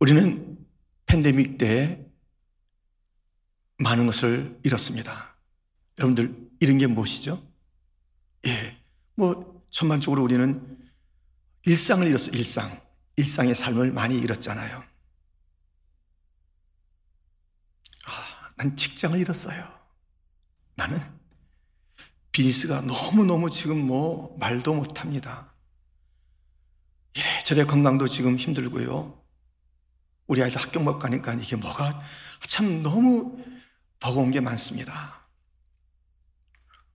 우리는 팬데믹 때 많은 것을 잃었습니다. 여러분들 잃은 게 무엇이죠? 예, 뭐 전반적으로 우리는 일상을 잃었어요. 일상, 일상의 삶을 많이 잃었잖아요. 아, 난 직장을 잃었어요. 나는 비즈니스가 너무너무 지금 뭐 말도 못합니다. 이래저래 건강도 지금 힘들고요. 우리 아이들 학교 못 가니까 이게 뭐가 참 너무 버거운 게 많습니다.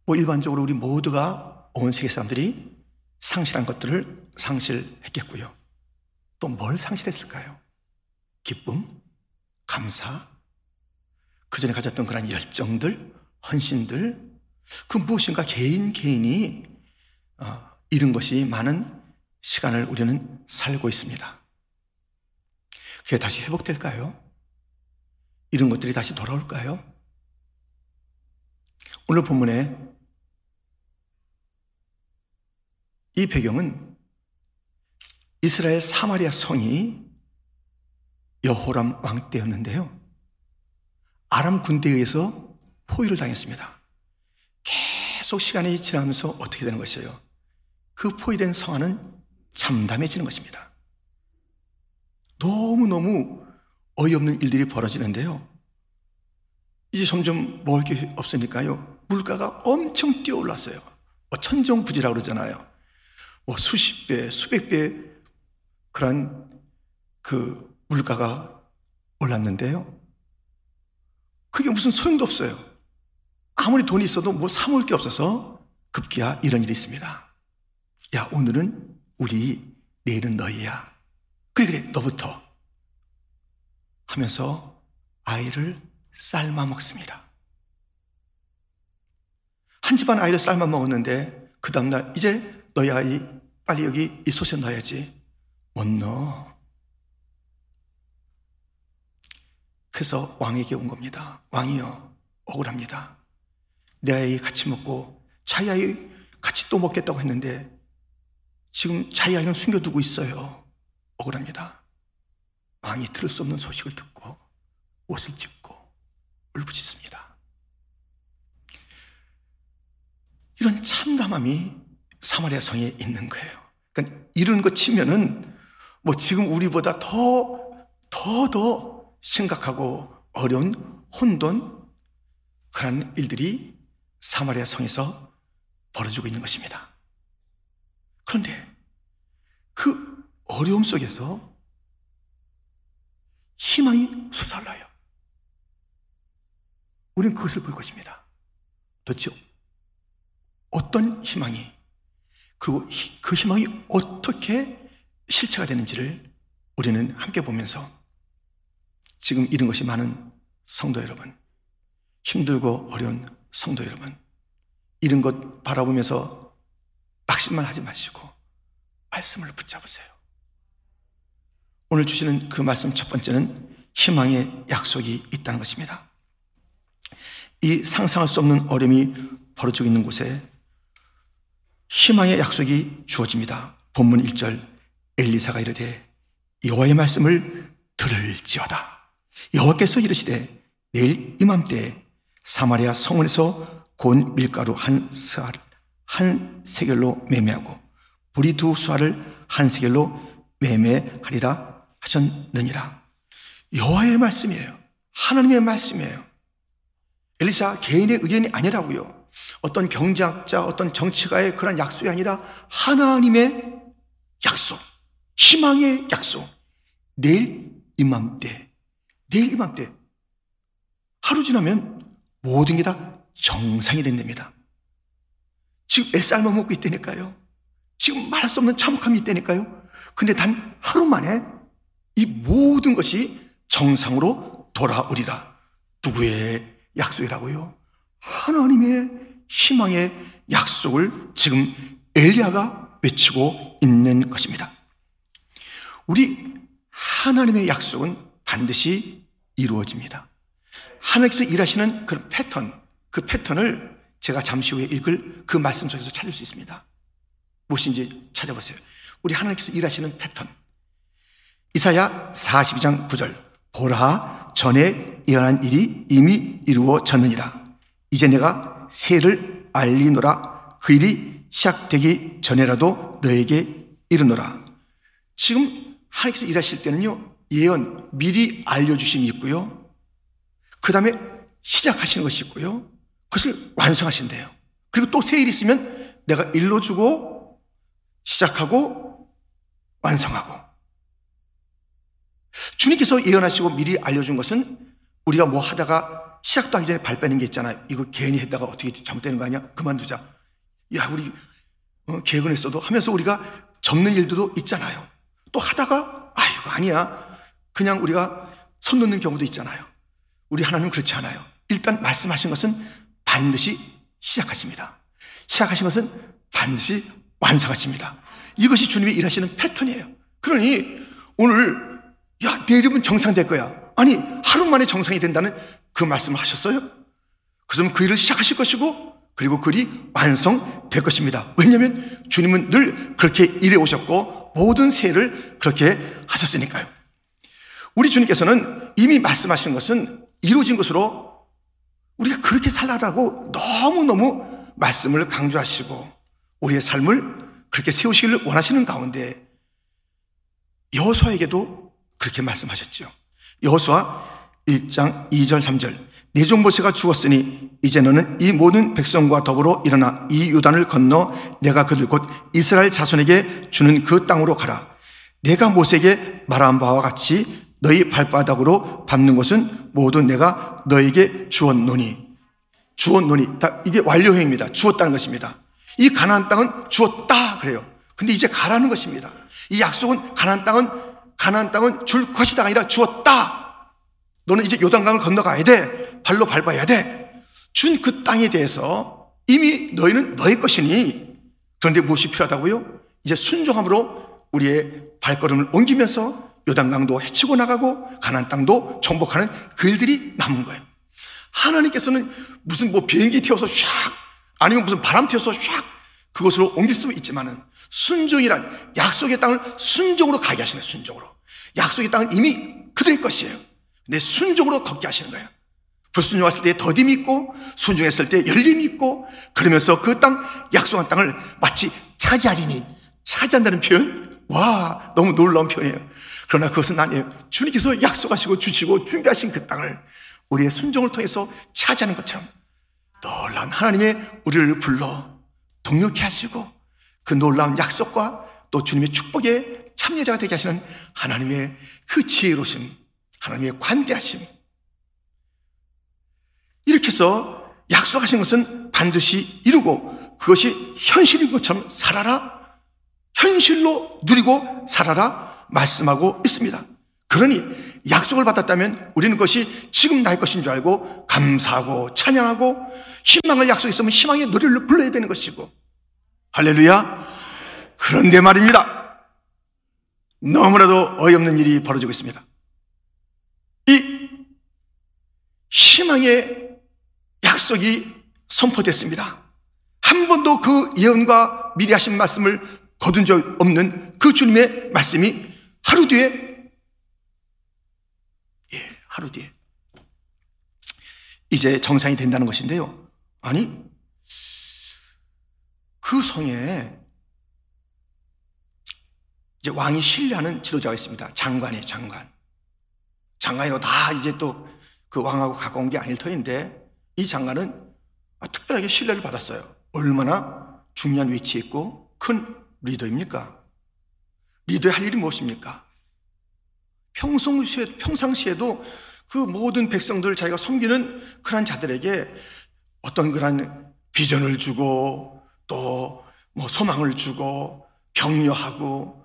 뭐 일반적으로 우리 모두가 온 세계 사람들이 상실한 것들을 상실했겠고요. 또 뭘 상실했을까요? 기쁨, 감사, 그 전에 가졌던 그런 열정들, 헌신들, 그 무엇인가 개인 개인이 어, 잃은 것이 많은 시간을 우리는 살고 있습니다. 그게 다시 회복될까요? 이런 것들이 다시 돌아올까요? 오늘 본문에 이 배경은 이스라엘 사마리아 성이 여호람 왕 때였는데요. 아람 군대에 의해서 포위를 당했습니다. 계속 시간이 지나면서 어떻게 되는 것이에요? 그 포위된 성안은 참담해지는 것입니다. 너무너무 어이없는 일들이 벌어지는데요. 이제 점점 먹을 게 없으니까요. 물가가 엄청 뛰어올랐어요. 뭐 천정부지라고 그러잖아요. 뭐 수십 배, 수백 배 그런 그 물가가 올랐는데요. 그게 무슨 소용도 없어요. 아무리 돈이 있어도 뭐 사먹을 게 없어서 급기야 이런 일이 있습니다. 야, 오늘은 우리, 내일은 너희야. 그래, 그래, 너부터. 하면서 아이를 삶아 먹습니다. 한 집안 아이를 삶아 먹었는데, 그 다음날, 이제 너희 아이 빨리 여기 이 솥에 넣어야지. 못 넣어. 그래서 왕에게 온 겁니다. 왕이요, 억울합니다. 내 아이 같이 먹고, 자기 아이 같이 또 먹겠다고 했는데, 지금 자기 아이는 숨겨두고 있어요. 억울합니다. 왕이 들을 수 없는 소식을 듣고 옷을 찢고 울부짖습니다. 이런 참담함이 사마리아 성에 있는 거예요. 그러니까 이런 거 치면은 뭐 지금 우리보다 더, 더, 더 심각하고 어려운 혼돈 그런 일들이 사마리아 성에서 벌어지고 있는 것입니다. 그런데 그 어려움 속에서 희망이 솟아올라요. 우리는 그것을 볼 것입니다. 도대체 어떤 희망이 그리고 그 희망이 어떻게 실체가 되는지를 우리는 함께 보면서 지금 이런 것이 많은 성도 여러분, 힘들고 어려운 성도 여러분, 이런 것 바라보면서 낙심만 하지 마시고 말씀을 붙잡으세요. 오늘 주시는 그 말씀 첫 번째는 희망의 약속이 있다는 것입니다. 이 상상할 수 없는 어려움이 벌어지고 있는 곳에 희망의 약속이 주어집니다. 본문 1절 엘리사가 이르되 여호와의 말씀을 들을지어다. 여호와께서 이르시되 내일 이맘때 사마리아 성원에서 곤 밀가루 한 스알 한 세겔로 매매하고 불이 두 수알을 한 세겔로 매매하리라 하셨느니라. 여호와의 말씀이에요. 하나님의 말씀이에요. 엘리사 개인의 의견이 아니라고요. 어떤 경제학자, 어떤 정치가의 그런 약속이 아니라 하나님의 약속, 희망의 약속. 내일 이맘때, 내일 이맘때. 하루 지나면 모든 게 다 정상이 된답니다. 지금 애쌀만 먹고 있다니까요. 지금 말할 수 없는 참혹함이 있다니까요. 근데 단 하루 만에 이 모든 것이 정상으로 돌아오리라. 누구의 약속이라고요? 하나님의 희망의 약속을 지금 엘리야가 외치고 있는 것입니다. 우리 하나님의 약속은 반드시 이루어집니다. 하나님께서 일하시는 그 패턴, 그 패턴을 제가 잠시 후에 읽을 그 말씀 속에서 찾을 수 있습니다. 무엇인지 찾아보세요. 우리 하나님께서 일하시는 패턴. 이사야 42장 9절. 보라 전에 예언한 일이 이미 이루어졌느니라. 이제 내가 새를 알리노라. 그 일이 시작되기 전에라도 너에게 이르노라. 지금 하나님께서 일하실 때는요 예언 미리 알려주심이 있고요. 그 다음에 시작하시는 것이 있고요. 그것을 완성하신대요. 그리고 또 새일 있으면 내가 일러주고 시작하고 완성하고 주님께서 예언하시고 미리 알려준 것은 우리가 뭐 하다가 시작도 하기 전에 발 빼는 게 있잖아요. 이거 괜히 했다가 어떻게 잘못되는 거 아니야? 그만두자. 야, 우리 어, 계획은 했어도 하면서 우리가 접는 일들도 있잖아요. 또 하다가 아, 이거 아니야. 그냥 우리가 손 놓는 경우도 있잖아요. 우리 하나님 그렇지 않아요. 일단 말씀하신 것은 반드시 시작하십니다. 시작하신 것은 반드시 완성하십니다. 이것이 주님이 일하시는 패턴이에요. 그러니 오늘 야 내일이면 정상될 거야. 아니 하루 만에 정상이 된다는 그 말씀을 하셨어요. 그러면 그 일을 시작하실 것이고 그리고 그 일이 완성될 것입니다. 왜냐하면 주님은 늘 그렇게 일해 오셨고 모든 세를 그렇게 하셨으니까요. 우리 주님께서는 이미 말씀하신 것은 이루어진 것으로 우리가 그렇게 살라고 너무너무 말씀을 강조하시고 우리의 삶을 그렇게 세우시기를 원하시는 가운데 여호수아에게도 그렇게 말씀하셨지요. 여호수아 1장 2절 3절 내종 모세가 죽었으니 이제 너는 이 모든 백성과 더불어 일어나 이 요단을 건너 내가 그들 곧 이스라엘 자손에게 주는 그 땅으로 가라. 내가 모세에게 말한 바와 같이 너희 발바닥으로 밟는 것은 모두 내가 너에게 주었노니 주었노니 이게 완료형입니다. 주었다는 것입니다. 이 가나안 땅은 주었다 그래요. 근데 이제 가라는 것입니다. 이 약속은 가나안 땅은 가나안 땅은 줄 것이다 아니라 주었다. 너는 이제 요단강을 건너가야 돼. 발로 밟아야 돼. 준 그 땅에 대해서 이미 너희는 너의 것이니 그런데 무엇이 필요하다고요? 이제 순종함으로 우리의 발걸음을 옮기면서 요단강도 헤치고 나가고 가나안 땅도 정복하는 그 일들이 남은 거예요. 하나님께서는 무슨 뭐 비행기 태워서 샥 아니면 무슨 바람 태워서 샥 그것으로 옮길 수 있지만은 순종이란 약속의 땅을 순종으로 가게 하시는 순종으로 약속의 땅은 이미 그들의 것이에요. 근데 순종으로 걷게 하시는 거예요. 불순종했을 때 더딤이 있고 순종했을 때 열림이 있고 그러면서 그 땅 약속한 땅을 마치 차지하리니 차지한다는 표현 와 너무 놀라운 표현이에요. 그러나 그것은 아니에요. 주님께서 약속하시고 주시고 준비하신 그 땅을 우리의 순종을 통해서 차지하는 것처럼 놀라운 하나님의 우리를 불러 동력케 하시고 그 놀라운 약속과 또 주님의 축복에 참여자가 되게 하시는 하나님의 그 지혜로심, 하나님의 관대하심. 이렇게 해서 약속하신 것은 반드시 이루고 그것이 현실인 것처럼 살아라. 현실로 누리고 살아라. 말씀하고 있습니다. 그러니 약속을 받았다면 우리는 그것이 지금 나의 것인 줄 알고 감사하고 찬양하고 희망을 약속했으면 희망의 노래를 불러야 되는 것이고 할렐루야. 그런데 말입니다. 너무나도 어이없는 일이 벌어지고 있습니다. 이 희망의 약속이 선포됐습니다. 한 번도 그 예언과 미리 하신 말씀을 거둔 적 없는 그 주님의 말씀이 하루 뒤에 예, 하루 뒤에 이제 정상이 된다는 것인데요. 아니 그 성에 이제 왕이 신뢰하는 지도자가 있습니다. 장관이에요, 장관. 장관이고 다 이제 또 그 왕하고 가까운 게 아닐 터인데 이 장관은 특별하게 신뢰를 받았어요. 얼마나 중요한 위치에 있고 큰 리더입니까? 리더의 할 일이 무엇입니까? 평상시에, 평상시에도 그 모든 백성들 자기가 섬기는 그런 자들에게 어떤 그런 비전을 주고 또 뭐 소망을 주고 격려하고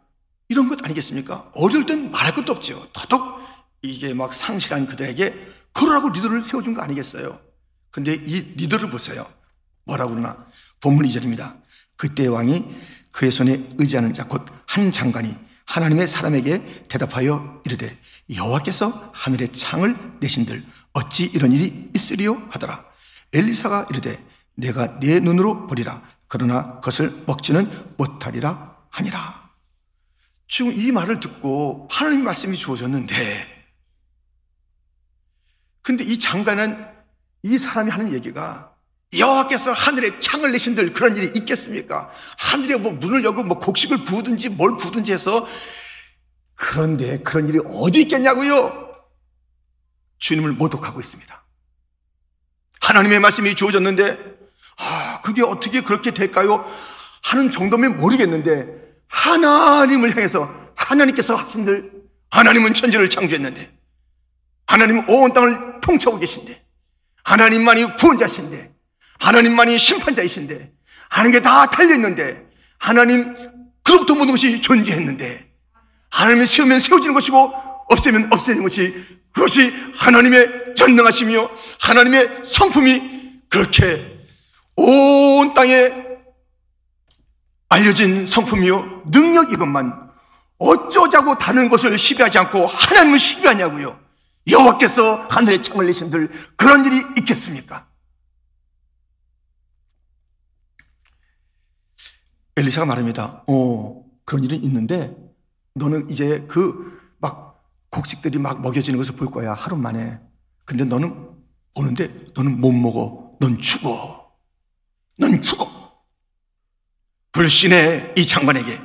이런 것 아니겠습니까? 어릴 땐 말할 것도 없죠. 더더욱 이게 막 상실한 그들에게 그러라고 리더를 세워준 거 아니겠어요? 근데 이 리더를 보세요. 뭐라고 그러나? 본문 2절입니다. 그때 왕이 그의 손에 의지하는 자, 곧 한 장관이 하나님의 사람에게 대답하여 이르되 여호와께서 하늘의 창을 내신들 어찌 이런 일이 있으리요 하더라. 엘리사가 이르되 내가 내 눈으로 보리라. 그러나 그것을 먹지는 못하리라 하니라. 지금 이 말을 듣고 하나님 말씀이 주어졌는데 근데 이 장관은 이 사람이 하는 얘기가 여호와께서 하늘에 창을 내신들 그런 일이 있겠습니까? 하늘에 뭐 문을 열고 뭐 곡식을 부든지 뭘 부든지 해서 그런데 그런 일이 어디 있겠냐고요? 주님을 모독하고 있습니다. 하나님의 말씀이 주어졌는데 아, 그게 어떻게 그렇게 될까요? 하는 정도면 모르겠는데 하나님을 향해서 하나님께서 하신들 하나님은 천지를 창조했는데 하나님은 온 땅을 통치하고 계신데 하나님만이 구원자신데 하나님만이 심판자이신데 하는 게 다 달려있는데 하나님 그로부터 모든 것이 존재했는데 하나님이 세우면 세워지는 것이고 없애면 없어지는 것이 그것이 하나님의 전능하시며 하나님의 성품이 그렇게 온 땅에 알려진 성품이요 능력 이것만 어쩌자고 다른 것을 시비하지 않고 하나님을 시비하냐고요 여호와께서 하늘에 창을 내신들 그런 일이 있겠습니까? 엘리사가 말합니다. 어, 그런 일은 있는데 너는 이제 그 막 곡식들이 막 먹여지는 것을 볼 거야 하루 만에. 근데 너는 보는데 너는 못 먹어. 넌 죽어. 넌 죽어. 불신의 이 장관에게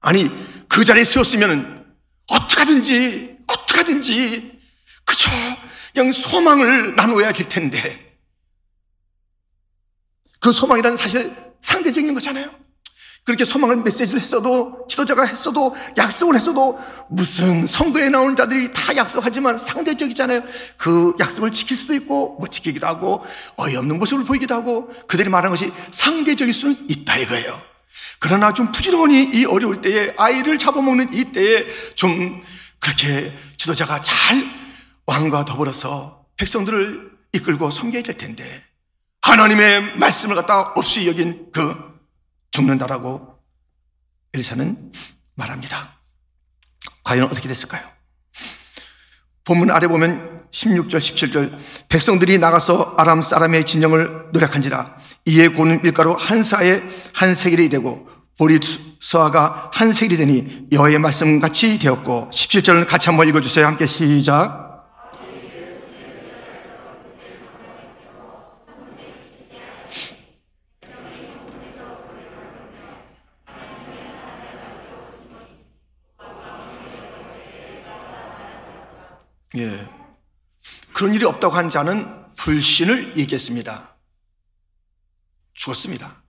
아니 그 자리에 세웠으면 어떡하든지 어떡하든지 그저 그냥 소망을 나누어야 될 텐데 그 소망이라는 사실 상대적인 거잖아요. 그렇게 소망을 메시지를 했어도 지도자가 했어도 약속을 했어도 무슨 선거에 나오는 자들이 다 약속하지만 상대적이잖아요. 그 약속을 지킬 수도 있고 못 지키기도 하고 어이없는 모습을 보이기도 하고 그들이 말한 것이 상대적일 수는 있다 이거예요. 그러나 좀 부지런히 이 어려울 때에 아이를 잡아먹는 이 때에 좀 그렇게 지도자가 잘 왕과 더불어서 백성들을 이끌고 섬겨야 될 텐데 하나님의 말씀을 갖다가 없이 여긴 그 죽는다라고 엘사는 말합니다. 과연 어떻게 됐을까요? 본문 아래 보면 16절, 17절 백성들이 나가서 아람 사람의 진영을 노력한지라 이에 고는 밀가루 한 사에 한 세겔이 되고 보리 서화가 한 세겔이 되니 여호의 말씀 같이 되었고 17절을 같이 한번 읽어주세요. 함께 시작. 예. 그런 일이 없다고 한 자는 불신을 얘기했습니다. 죽었습니다.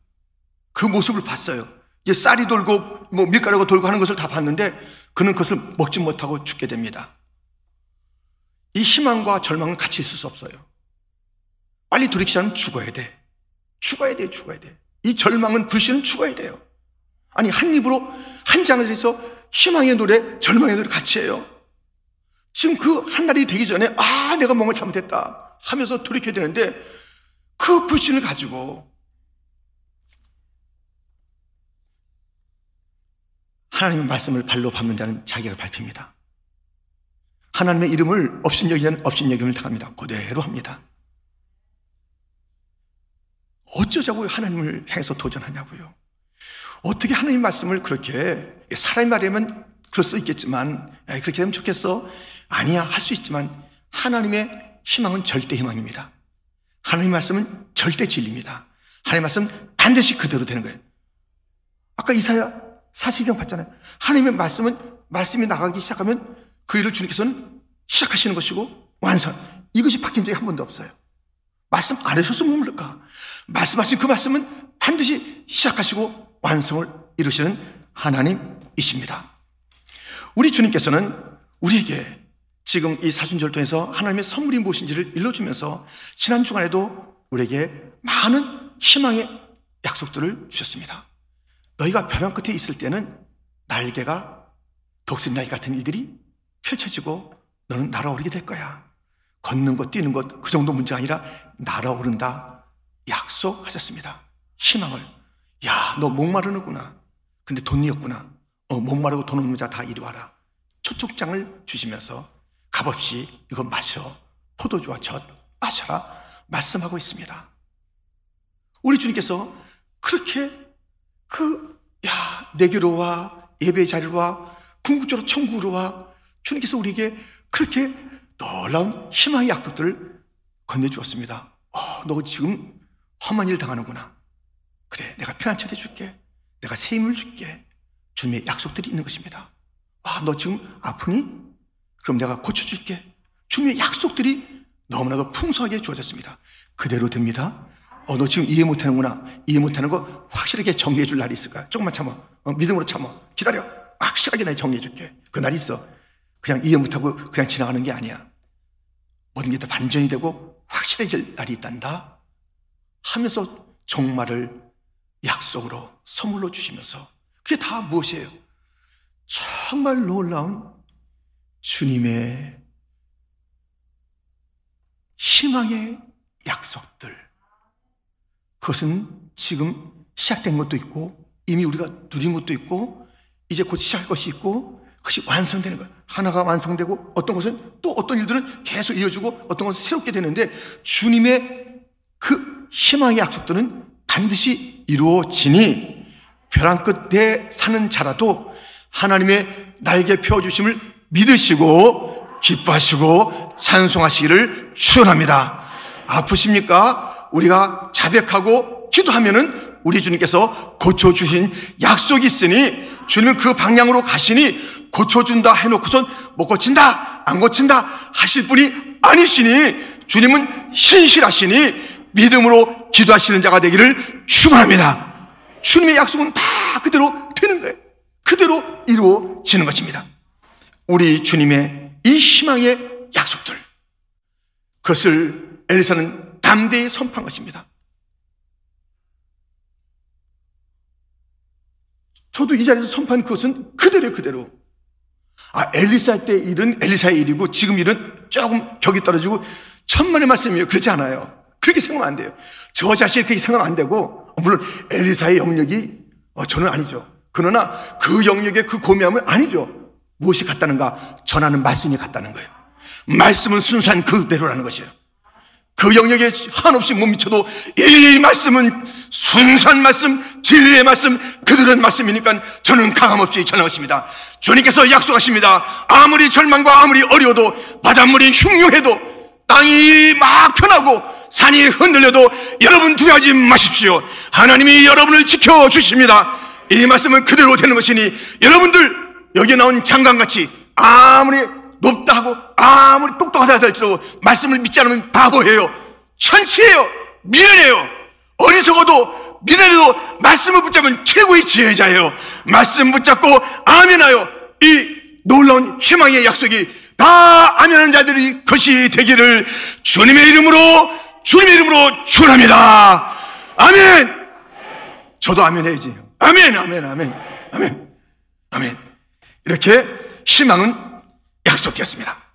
그 모습을 봤어요. 이제 쌀이 돌고 뭐 밀가루가 돌고 하는 것을 다 봤는데 그는 그것을 먹지 못하고 죽게 됩니다. 이 희망과 절망은 같이 있을 수 없어요. 빨리 돌이키지 않으면 죽어야 돼. 죽어야 돼, 죽어야 돼. 이 절망은 불신은 죽어야 돼요. 아니, 한 입으로 한 장에서 희망의 노래, 절망의 노래 같이 해요. 지금 그 한 날이 되기 전에 아 내가 뭔가 잘못했다 하면서 돌이켜야 되는데 그 불신을 가지고 하나님의 말씀을 발로 밟는 자는 자기가 밟힙니다. 하나님의 이름을 없인 여기는 없인 여김을 당합니다. 그대로 합니다. 어쩌자고 하나님을 향해서 도전하냐고요. 어떻게 하나님 말씀을 그렇게 사람이 말하면 그럴 수 있겠지만 그렇게 되면 좋겠어. 아니야 할 수 있지만 하나님의 희망은 절대 희망입니다. 하나님 말씀은 절대 진리입니다. 하나님 말씀은 반드시 그대로 되는 거예요. 아까 이사야 사시경 봤잖아요. 하나님의 말씀은 말씀이 나가기 시작하면 그 일을 주님께서는 시작하시는 것이고 완성. 이것이 바뀐 적이 한 번도 없어요. 말씀 안 하셨으면 모를까? 말씀하신 그 말씀은 반드시 시작하시고 완성을 이루시는 하나님이십니다. 우리 주님께서는 우리에게 지금 이 사순절 통해서 하나님의 선물이 무엇인지를 일러주면서 지난 주간에도 우리에게 많은 희망의 약속들을 주셨습니다. 너희가 벼랑 끝에 있을 때는 날개가 독수리 날개 같은 일들이 펼쳐지고 너는 날아오르게 될 거야. 걷는 것, 뛰는 것, 그 정도 문제가 아니라 날아오른다. 약속하셨습니다. 희망을. 야, 너 목마르는구나. 근데 돈이 없구나. 어, 목마르고 돈 없는 자 다 이리 와라. 초촉장을 주시면서 값없이 이거 마셔. 포도주와 젖 마셔라. 말씀하고 있습니다. 우리 주님께서 그렇게 그, 야, 내게로 와. 예배 자리로 와, 궁극적으로 천국으로 와. 주님께서 우리에게 그렇게 놀라운 희망의 약속들을 건네주었습니다. 어, 너 지금 험한 일 당하는구나. 그래, 내가 피난처 해줄게. 내가 새 힘을 줄게. 주님의 약속들이 있는 것입니다. 아, 너 지금 아프니? 그럼 내가 고쳐줄게. 주님의 약속들이 너무나도 풍성하게 주어졌습니다. 그대로 됩니다. 어, 너 지금 이해 못하는구나. 이해 못하는 거 확실하게 정리해 줄 날이 있을까? 조금만 참아. 어, 믿음으로 참아. 기다려. 확실하게 내가 정리해 줄게. 그 날이 있어. 그냥 이해 못하고 그냥 지나가는 게 아니야. 모든 게 다 반전이 되고 확실해질 날이 있단다. 하면서 종말을 약속으로 선물로 주시면서 그게 다 무엇이에요? 정말 놀라운 주님의 희망의 약속들. 그것은 지금 시작된 것도 있고, 이미 우리가 누린 것도 있고, 이제 곧 시작할 것이 있고, 그것이 완성되는 거예요. 하나가 완성되고, 어떤 것은 또 어떤 일들은 계속 이어지고, 어떤 것은 새롭게 되는데, 주님의 그 희망의 약속들은 반드시 이루어지니, 벼랑 끝에 사는 자라도 하나님의 날개 펴주심을 믿으시고, 기뻐하시고, 찬송하시기를 축원합니다. 아프십니까? 우리가 자백하고 기도하면은 우리 주님께서 고쳐주신 약속이 있으니 주님은 그 방향으로 가시니 고쳐준다 해놓고선 못 고친다, 안 고친다 하실 분이 아니시니 주님은 신실하시니 믿음으로 기도하시는 자가 되기를 축원합니다. 주님의 약속은 다 그대로 되는 거예요. 그대로 이루어지는 것입니다. 우리 주님의 이 희망의 약속들. 그것을 엘리사는 담대히 선포한 것입니다. 저도 이 자리에서 선포한 그것은 그대로 그대로. 아, 엘리사 때 일은 엘리사의 일이고 지금 일은 조금 격이 떨어지고 천만의 말씀이에요. 그렇지 않아요. 그렇게 생각하면 안 돼요. 저 자신이 그렇게 생각하면 안 되고, 물론 엘리사의 영역이 어, 저는 아니죠. 그러나 그 영역의 그 고미함은 아니죠. 무엇이 같다는가? 전하는 말씀이 같다는 거예요. 말씀은 순수한 그대로라는 것이에요. 그 영역에 한없이 못 미쳐도 이 말씀은 순수한 말씀, 진리의 말씀, 그들의 말씀이니까 저는 강함없이 전하는 것입니다. 주님께서 약속하십니다. 아무리 절망과 아무리 어려워도 바닷물이 흉흉해도 땅이 막 편하고 산이 흔들려도 여러분 두려워하지 마십시오. 하나님이 여러분을 지켜주십니다. 이 말씀은 그대로 되는 것이니 여러분들 여기 나온 장관같이 아무리 높다 하고 아무리 똑똑하다 할지라도 말씀을 믿지 않으면 바보예요. 천치예요. 미련해요. 어리석어도 미련해도 말씀을 붙잡으면 최고의 지혜자예요. 말씀 붙잡고 아멘하여 이 놀라운 희망의 약속이 다 아멘하는 자들이 것이 되기를 주님의 이름으로 주님의 이름으로 축원합니다. 아멘. 저도 아멘 해야지. 아멘, 아멘, 아멘, 아멘, 아멘. 이렇게 희망은 약속했습니다.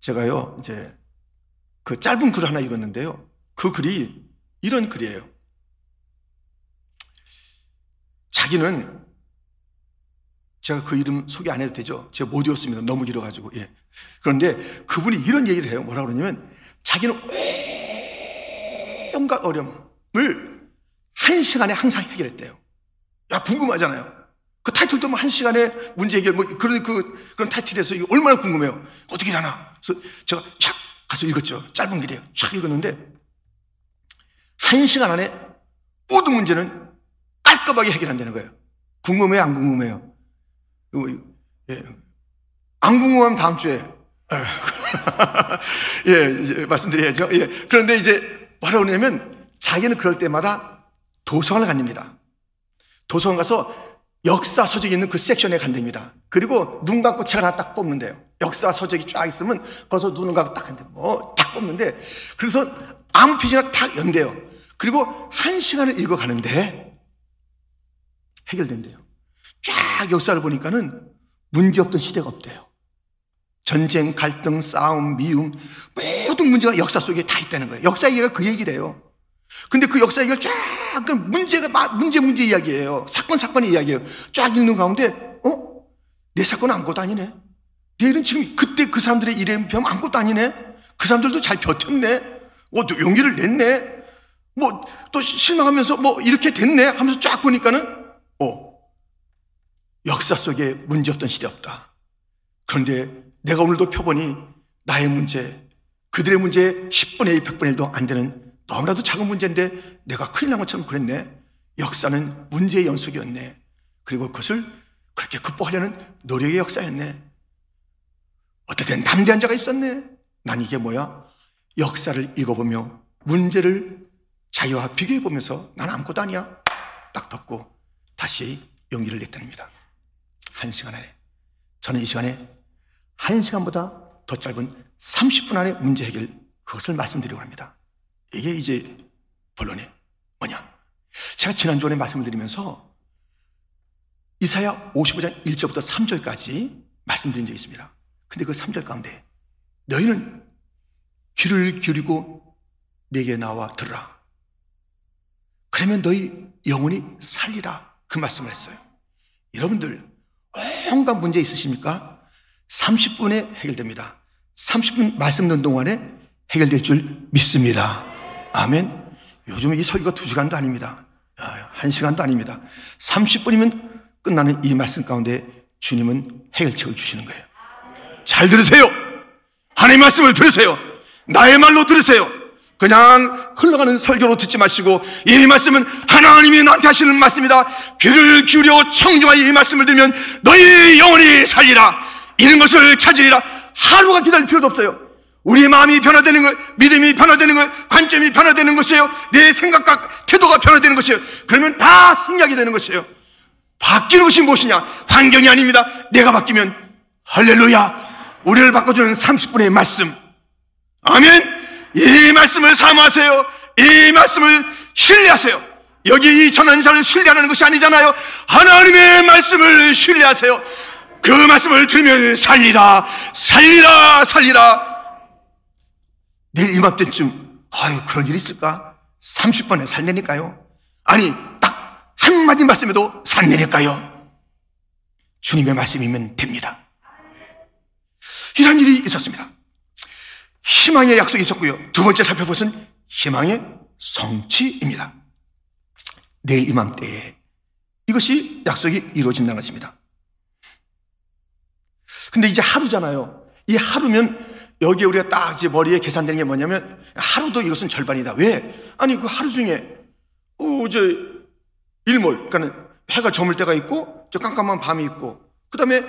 제가요, 이제 그 짧은 글 하나 읽었는데요. 그 글이 이런 글이에요. 자기는 제가 그 이름 소개 안 해도 되죠? 제가 못 외웠습니다. 너무 길어가지고. 예. 그런데 그분이 이런 얘기를 해요. 뭐라 그러냐면 자기는 온갖 어려움을 한 시간에 항상 해결했대요. 야, 궁금하잖아요. 그 타이틀도 뭐한 시간에 문제 해결, 뭐 그런 그, 그런 타이틀에서 얼마나 궁금해요. 어떻게 하나. 그래서 제가 촥 가서 읽었죠. 짧은 길이에요. 촥 읽었는데 한 시간 안에 모든 문제는 깔끔하게 해결한다는 거예요. 궁금해요? 안 궁금해요? 예. 안 궁금하면 다음 주에. 예, 말씀드려야죠. 예. 그런데 이제 뭐라고 그러냐면 자기는 그럴 때마다 도서관을 간답니다. 도서관 가서 역사 서적이 있는 그 섹션에 간답니다. 그리고 눈 감고 책 하나 딱 뽑는데요. 역사 서적이 쫙 있으면 거기서 눈을 감고 딱 한대, 뭐, 딱 뽑는데, 그래서 아무 페이지나 딱 연대요. 그리고 한 시간을 읽어가는데 해결된대요. 쫙 역사를 보니까는 문제 없던 시대가 없대요. 전쟁, 갈등, 싸움, 미움, 모든 문제가 역사 속에 다 있다는 거예요. 역사 얘기가 그 얘기래요. 근데 그 역사 얘기를 쫙, 그 문제가, 문제, 문제 이야기예요. 사건, 사건의 이야기예요. 쫙 읽는 가운데, 어? 내 사건은 아무것도 아니네. 내일은 지금 그때 그 사람들의 비하면 아무것도 아니네. 그 사람들도 잘 버텼네. 어, 용기를 냈네. 뭐 또 실망하면서 뭐 이렇게 됐네 하면서 쫙 보니까는 어 역사 속에 문제 없던 시대 없다. 그런데 내가 오늘도 펴보니 나의 문제, 그들의 문제 10분의 1, 100분의 1도 안 되는 너무나도 작은 문제인데 내가 큰일 난 것처럼 그랬네. 역사는 문제의 연속이었네. 그리고 그것을 그렇게 극복하려는 노력의 역사였네. 어떻게 담대한 자가 있었네. 난 이게 뭐야? 역사를 읽어보며 문제를 자유와 비교해 보면서 난 아무것도 아니야. 딱 덮고 다시 용기를 냈답니다. 한 시간 안에. 저는 이 시간에 한 시간보다 더 짧은 30분 안에 문제 해결 그것을 말씀드리려고 합니다. 이게 이제 본론이 뭐냐? 제가 지난주에 말씀을 드리면서 이사야 55장 1절부터 3절까지 말씀드린 적이 있습니다. 근데 그 3절 가운데 너희는 귀를 기울이고 내게 나와 들으라. 그러면 너희 영혼이 살리라. 그 말씀을 했어요. 여러분들 온갖 문제 있으십니까? 30분에 해결됩니다. 30분 말씀 듣는 동안에 해결될 줄 믿습니다. 아멘. 요즘 이 설교가 2시간도 아닙니다. 1시간도 아닙니다. 30분이면 끝나는 이 말씀 가운데 주님은 해결책을 주시는 거예요. 잘 들으세요. 하나님 말씀을 들으세요. 나의 말로 들으세요. 그냥 흘러가는 설교로 듣지 마시고 이 말씀은 하나님이 나한테 하시는 말씀이다. 귀를 기울여 청중하여 이 말씀을 들으면 너희 영혼이 살리라. 이런 것을 찾으리라. 하루가 기다릴 필요도 없어요. 우리 마음이 변화되는 것, 믿음이 변화되는 것, 관점이 변화되는 것이에요. 내 생각과 태도가 변화되는 것이에요. 그러면 다 승리하게 되는 것이에요. 바뀌는 것이 무엇이냐? 환경이 아닙니다. 내가 바뀌면 할렐루야. 우리를 바꿔주는 30분의 말씀. 아멘. 이 말씀을 사모하세요. 이 말씀을 신뢰하세요. 여기 이 전환자를 신뢰하는 것이 아니잖아요. 하나님의 말씀을 신뢰하세요. 그 말씀을 들으면 살리라, 살리라, 살리라. 내일 이맘때쯤, 아유, 그런 일이 있을까? 30번에 살내니까요. 아니, 딱 한마디 말씀에도 살내니까요. 주님의 말씀이면 됩니다. 이런 일이 있었습니다. 희망의 약속이 있었고요. 두 번째 살펴볼 것은 희망의 성취입니다. 내일 이맘때에 이것이 약속이 이루어진다는 것입니다. 근데 이제 하루잖아요. 이 하루면 여기에 우리가 딱 이제 머리에 계산되는 게 뭐냐면 하루도 이것은 절반이다. 왜? 아니 그 하루 중에 어, 저 일몰, 그러니까 해가 저물 때가 있고 저 깜깜한 밤이 있고 그 다음에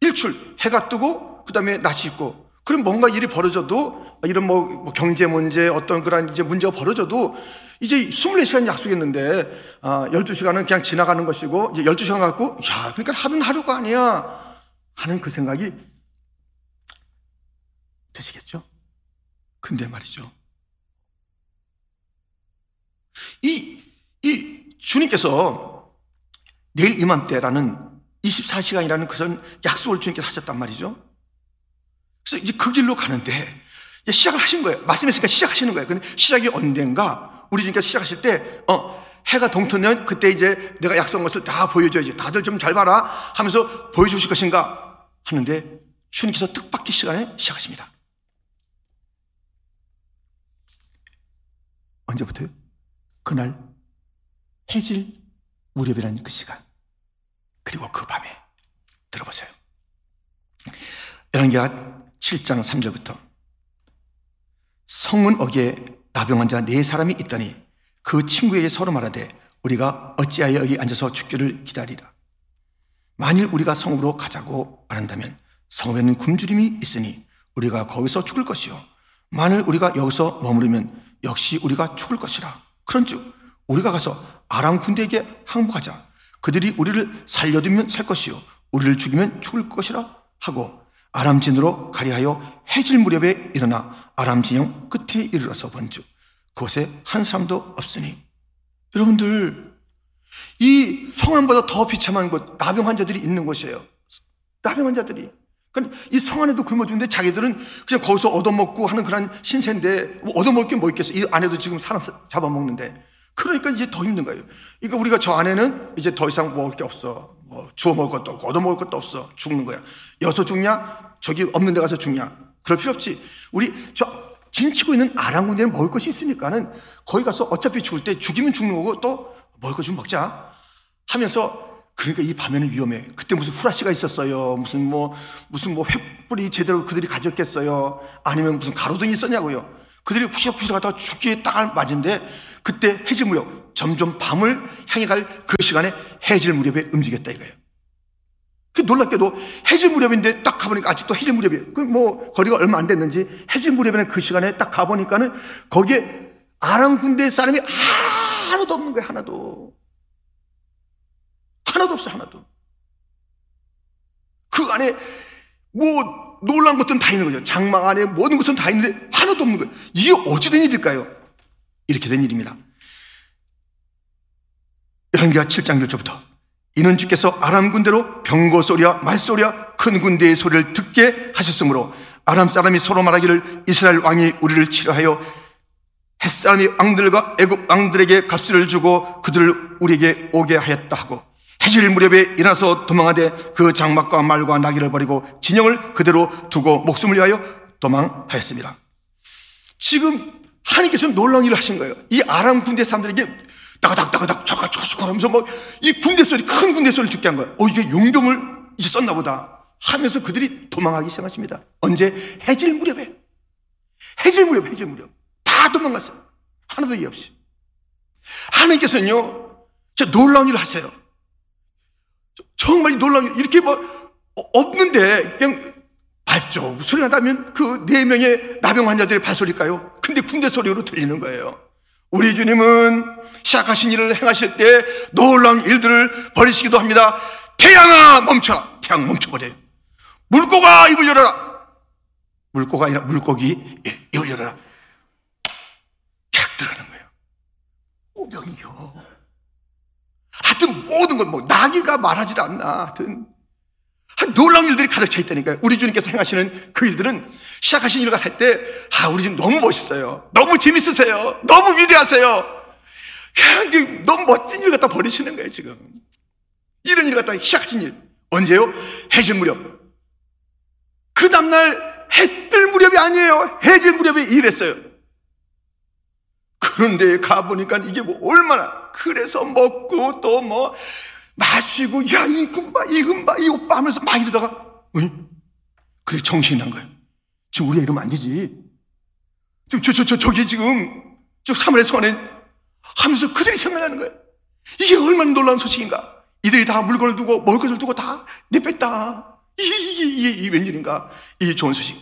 일출, 해가 뜨고 그 다음에 낮이 있고 그럼 뭔가 일이 벌어져도 이런 뭐, 뭐 경제 문제 어떤 그런 이제 문제가 벌어져도 이제 24시간 약속했는데 아, 12시간은 그냥 지나가는 것이고 이제 12시간 갖고 야 그러니까 하루는 하루가 아니야 하는 그 생각이 드시겠죠? 근데 말이죠. 이, 이 주님께서 내일 이맘때라는 24시간이라는 그런 약속을 주님께서 하셨단 말이죠. 그래서 이제 그 길로 가는데 시작을 하신 거예요. 말씀했으니까 시작하시는 거예요. 근데 시작이 언젠가 우리 주님께서 시작하실 때, 어, 해가 동트면 그때 이제 내가 약속한 것을 다 보여줘야지. 다들 좀 잘 봐라 하면서 보여주실 것인가 하는데 주님께서 뜻밖의 시간에 시작하십니다. 언제부터요? 그날 해질 무렵이라는 그 시간. 그리고 그 밤에 들어보세요. 열왕기하 7장 3절부터 성문 어귀에 나병 환 자 네 사람이 있더니 그 친구에게 서로 말하되 우리가 어찌하여 여기 앉아서 죽기를 기다리라. 만일 우리가 성읍으로 가자고 말한다면 성읍에는 굶주림이 있으니 우리가 거기서 죽을 것이요. 만일 우리가 여기서 머무르면 역시 우리가 죽을 것이라. 그런즉 우리가 가서 아람 군대에게 항복하자. 그들이 우리를 살려두면 살 것이요. 우리를 죽이면 죽을 것이라 하고 아람 진으로 가리하여 해질 무렵에 일어나 아람 진영 끝에 이르러서 본즉 그곳에 한 사람도 없으니 여러분들 이 성안보다 더 비참한 곳 나병 환자들이 있는 곳이에요. 나병 환자들이 그러니까 이 성 안에도 굶어 죽는데 자기들은 그냥 거기서 얻어먹고 하는 그런 신세인데 뭐 얻어먹을 게 뭐 있겠어? 이 안에도 지금 사람 잡아먹는데 그러니까 이제 더 힘든 거예요. 그러니까 우리가 저 안에는 이제 더 이상 먹을 게 없어. 뭐 주워 먹을 것도 없고 얻어먹을 것도 없어. 죽는 거야. 여서 죽냐? 저기 없는 데 가서 죽냐? 그럴 필요 없지. 우리 저 진치고 있는 아람 군대는 먹을 것이 있으니까는 거기 가서 어차피 죽을 때 죽이면 죽는 거고 또 먹을 것좀 먹자 하면서 그러니까 이 밤에는 위험해. 그때 무슨 후라시가 있었어요. 무슨 뭐 무슨 뭐 횃불이 제대로 그들이 가졌겠어요. 아니면 무슨 가로등이 있었냐고요. 그들이 푸시럭푸시럭 하다가 죽기에 딱 맞은데 그때 해질 무렵 점점 밤을 향해 갈 그 시간에 해질 무렵에 움직였다 이거예요. 그 놀랍게도 해질 무렵인데 딱 가보니까 아직도 해질 무렵이에요. 그 뭐 거리가 얼마 안 됐는지 해질 무렵에는 그 시간에 딱 가보니까는 거기에 아람 군대 사람이 하나도 없는 거예요. 하나도. 하나도 없어 하나도. 그 안에 뭐 놀란 것들은 다 있는 거죠. 장막 안에 모든 것은 다 있는데 하나도 없는 거예요. 이게 어찌된 일일까요? 이렇게 된 일입니다. 열왕기하 7장 1절부터 이는 주께서 아람 군대로 병거 소리와 말 소리와 큰 군대의 소리를 듣게 하셨으므로 아람 사람이 서로 말하기를 이스라엘 왕이 우리를 치료하여 햇사람이 왕들과 애굽 왕들에게 값을 주고 그들을 우리에게 오게 하였다 하고 해질 무렵에 일어나서 도망하되 그 장막과 말과 나귀를 버리고 진영을 그대로 두고 목숨을 위하여 도망하였습니다. 지금 하나님께서 놀라운 일을 하신 거예요. 이 아람 군대 사람들에게 따가닥따가닥 촤가촤가촤가 하면서 막 이 군대 소리 큰 군대 소리를 듣게 한 거예요. 어 이게 용병을 이제 썼나 보다 하면서 그들이 도망하기 시작하십니다. 언제 해질 무렵에 해질 무렵 해질 무렵 다 도망갔어요. 하나도 이해 없이 하나님께서는요 저 놀라운 일을 하세요. 정말 놀라운 일 이렇게 뭐 없는데 그냥 발쪽 소리가 나면 그 네 명의 나병 환자들의 발소리일까요? 근데 군대 소리로 들리는 거예요. 우리 주님은 시작하신 일을 행하실 때 놀라운 일들을 벌이시기도 합니다. 태양아 멈춰 태양 멈춰버려요. 물고가 입을 열어라. 물고가 아니라 물고기 예, 입을 열어라. 약 들어가는 거예요. 오병이요. 하여튼 모든 건 뭐 나귀가 말하지 않나 하여튼 놀라운 일들이 가득 차 있다니까요. 우리 주님께서 행하시는 그 일들은 시작하신 일을 할 때, 아, 우리 주님 너무 멋있어요. 너무 재밌으세요. 너무 위대하세요. 그냥 너무 멋진 일 갖다 버리시는 거예요, 지금. 이런 일 갖다 시작하신 일. 언제요? 해질 무렵. 그 다음날 해 뜰 무렵이 아니에요. 해질 무렵에 일했어요. 그런데 가보니까 이게 뭐 얼마나, 그래서 먹고 또 뭐, 마시고 야 이금 봐 이금 봐이 오빠 하면서 막 이러다가 응? 그래 정신이 난 거예요 지금 우리 이러면 안 되지. 지금 저 저 저 저 기 지금 저 사물의 선에 하면서 그들이 생각나는 거예요 이게 얼마나 놀라운 소식인가. 이들이 다 물건을 두고 먹을 것을 두고 다 내뺐다. 이게 이게 이게, 이게 웬일인가. 이 좋은 소식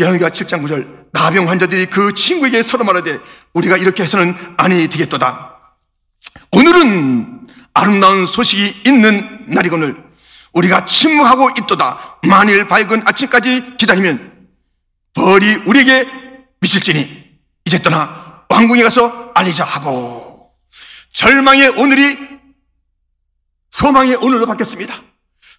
열왕기가 7장 9절 나병 환자들이 그 친구에게 서로 말하되 우리가 이렇게 해서는 아니 되겠도다 오늘은 아름다운 소식이 있는 날이거늘 우리가 침묵하고 있도다. 만일 밝은 아침까지 기다리면 벌이 우리에게 미칠지니 이제 떠나 왕궁에 가서 알리자 하고 절망의 오늘이 소망의 오늘로 바뀌었습니다.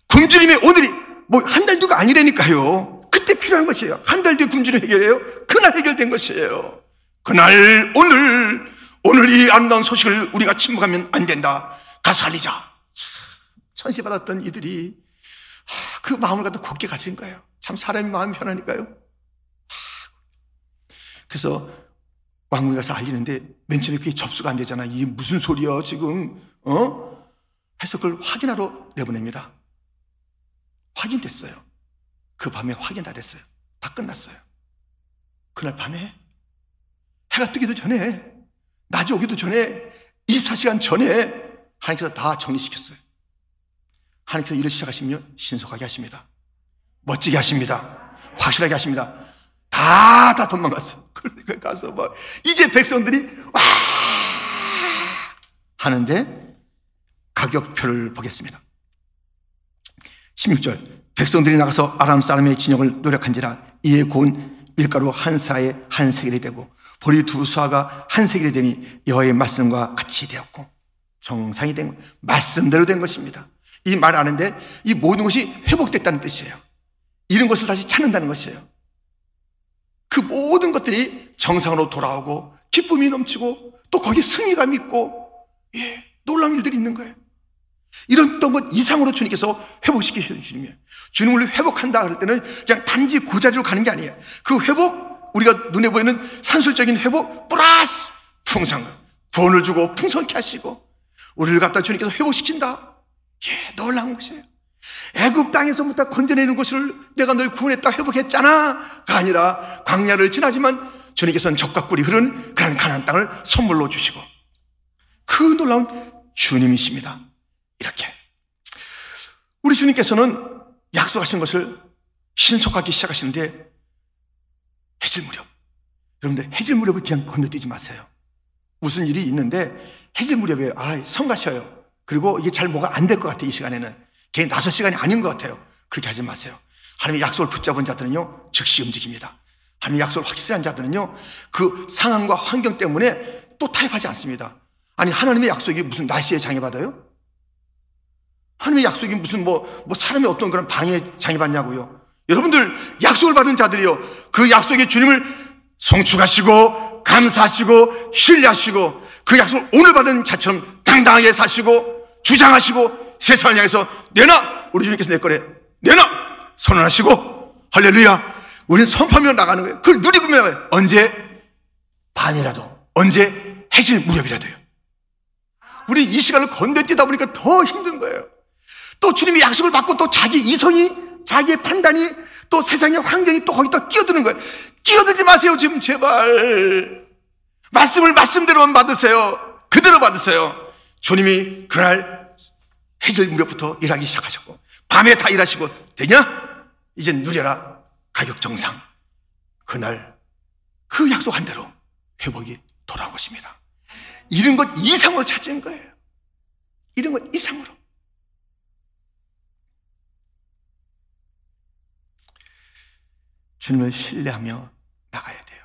굶주림의 오늘이 뭐 한달 뒤가 아니라니까요. 필요한 것이에요. 한 달 뒤에 굶주림 해결해요. 그날 해결된 것이에요. 그날 오늘 오늘 이 아름다운 소식을 우리가 침묵하면 안 된다. 가서 알리자. 천시 받았던 이들이 그 마음을 갖다 곱게 가진 거예요. 참 사람이 마음이 편하니까요. 그래서 왕궁에 가서 알리는데 맨 처음에 그게 접수가 안 되잖아. 이게 무슨 소리야 지금 어? 해서 그걸 확인하러 내보냅니다. 확인됐어요. 그 밤에 확인 다 됐어요. 다 끝났어요. 그날 밤에 해가 뜨기도 전에 낮이 오기도 전에 24시간 전에 하나님께서 다 정리시켰어요. 하나님께서 일을 시작하시면 신속하게 하십니다. 멋지게 하십니다. 확실하게 하십니다. 다, 다 도망갔어. 그러니까 가서 막, 이제 백성들이, 와! 하는데, 가격표를 보겠습니다. 16절. 백성들이 나가서 아람 사람의 진영을 노력한지라 이에 고운 밀가루 한 사에 한 세겔이 되고 보리 두 수화가 한 세겔이 되니 여호와의 말씀과 같이 되었고 정상이 된 말씀대로 된 것입니다. 이말 하는데 이 모든 것이 회복됐다는 뜻이에요. 이런 것을 다시 찾는다는 것이에요. 그 모든 것들이 정상으로 돌아오고 기쁨이 넘치고 또 거기에 승리감이 있고 예, 놀라운 일들이 있는 거예요. 이런 또뭐 이상으로 주님께서 회복시키시는 주님이에요. 주님을 회복한다 그럴 때는 그냥 단지 그 자리로 가는 게 아니에요. 그 회복, 우리가 눈에 보이는 산술적인 회복, 플러스 풍성, 구원을 주고 풍성케 하시고, 우리를 갖다 주님께서 회복시킨다. 예, 놀라운 것이에요. 애굽 땅에서부터 건져내는 것을 내가 널 구원했다 회복했잖아가 아니라 광야를 지나지만 주님께서는 적과 꿀이 흐른 그런 가나안 땅을 선물로 주시고 그 놀라운 주님이십니다. 이렇게 우리 주님께서는 약속하신 것을 신속하게 시작하시는데 해질 무렵 여러분들 해질 무렵을 그냥 건너뛰지 마세요. 무슨 일이 있는데 해질 무렵에 아 성가셔요. 그리고 이게 잘 뭐가 안 될 것 같아 이 시간에는 개인 다섯 시간이 아닌 것 같아요. 그렇게 하지 마세요. 하나님의 약속을 붙잡은 자들은요 즉시 움직입니다. 하나님의 약속을 확실한 자들은요 그 상황과 환경 때문에 또 타협하지 않습니다. 아니 하나님의 약속이 무슨 날씨에 장애받아요? 하나님의 약속이 무슨 뭐, 뭐 사람의 어떤 그런 방해 장애받냐고요. 여러분들 약속을 받은 자들이요. 그 약속에 주님을 성축하시고 감사하시고 신뢰하시고 그 약속을 오늘 받은 자처럼 당당하게 사시고 주장하시고 세상을 향해서 내놔 우리 주님께서 내 거래 내놔 선언하시고 할렐루야 우리는 선포하며 나가는 거예요. 그걸 누리고 면 언제 밤이라도 언제 해질 무렵이라도요. 우리 이 시간을 건너뛰다 보니까 더 힘든 거예요. 또 주님이 약속을 받고 또 자기 이성이, 자기의 판단이, 또 세상의 환경이 또 거기다 끼어드는 거예요. 끼어들지 마세요, 지금 제발. 말씀을 말씀대로만 받으세요. 그대로 받으세요. 주님이 그날 해질 무렵부터 일하기 시작하셨고, 밤에 다 일하시고, 되냐? 이제 누려라. 가격 정상. 그날 그 약속한 대로 회복이 돌아온 것입니다. 이런 것 이상으로 찾은 거예요. 이런 것 이상으로. 주님을 신뢰하며 나가야 돼요.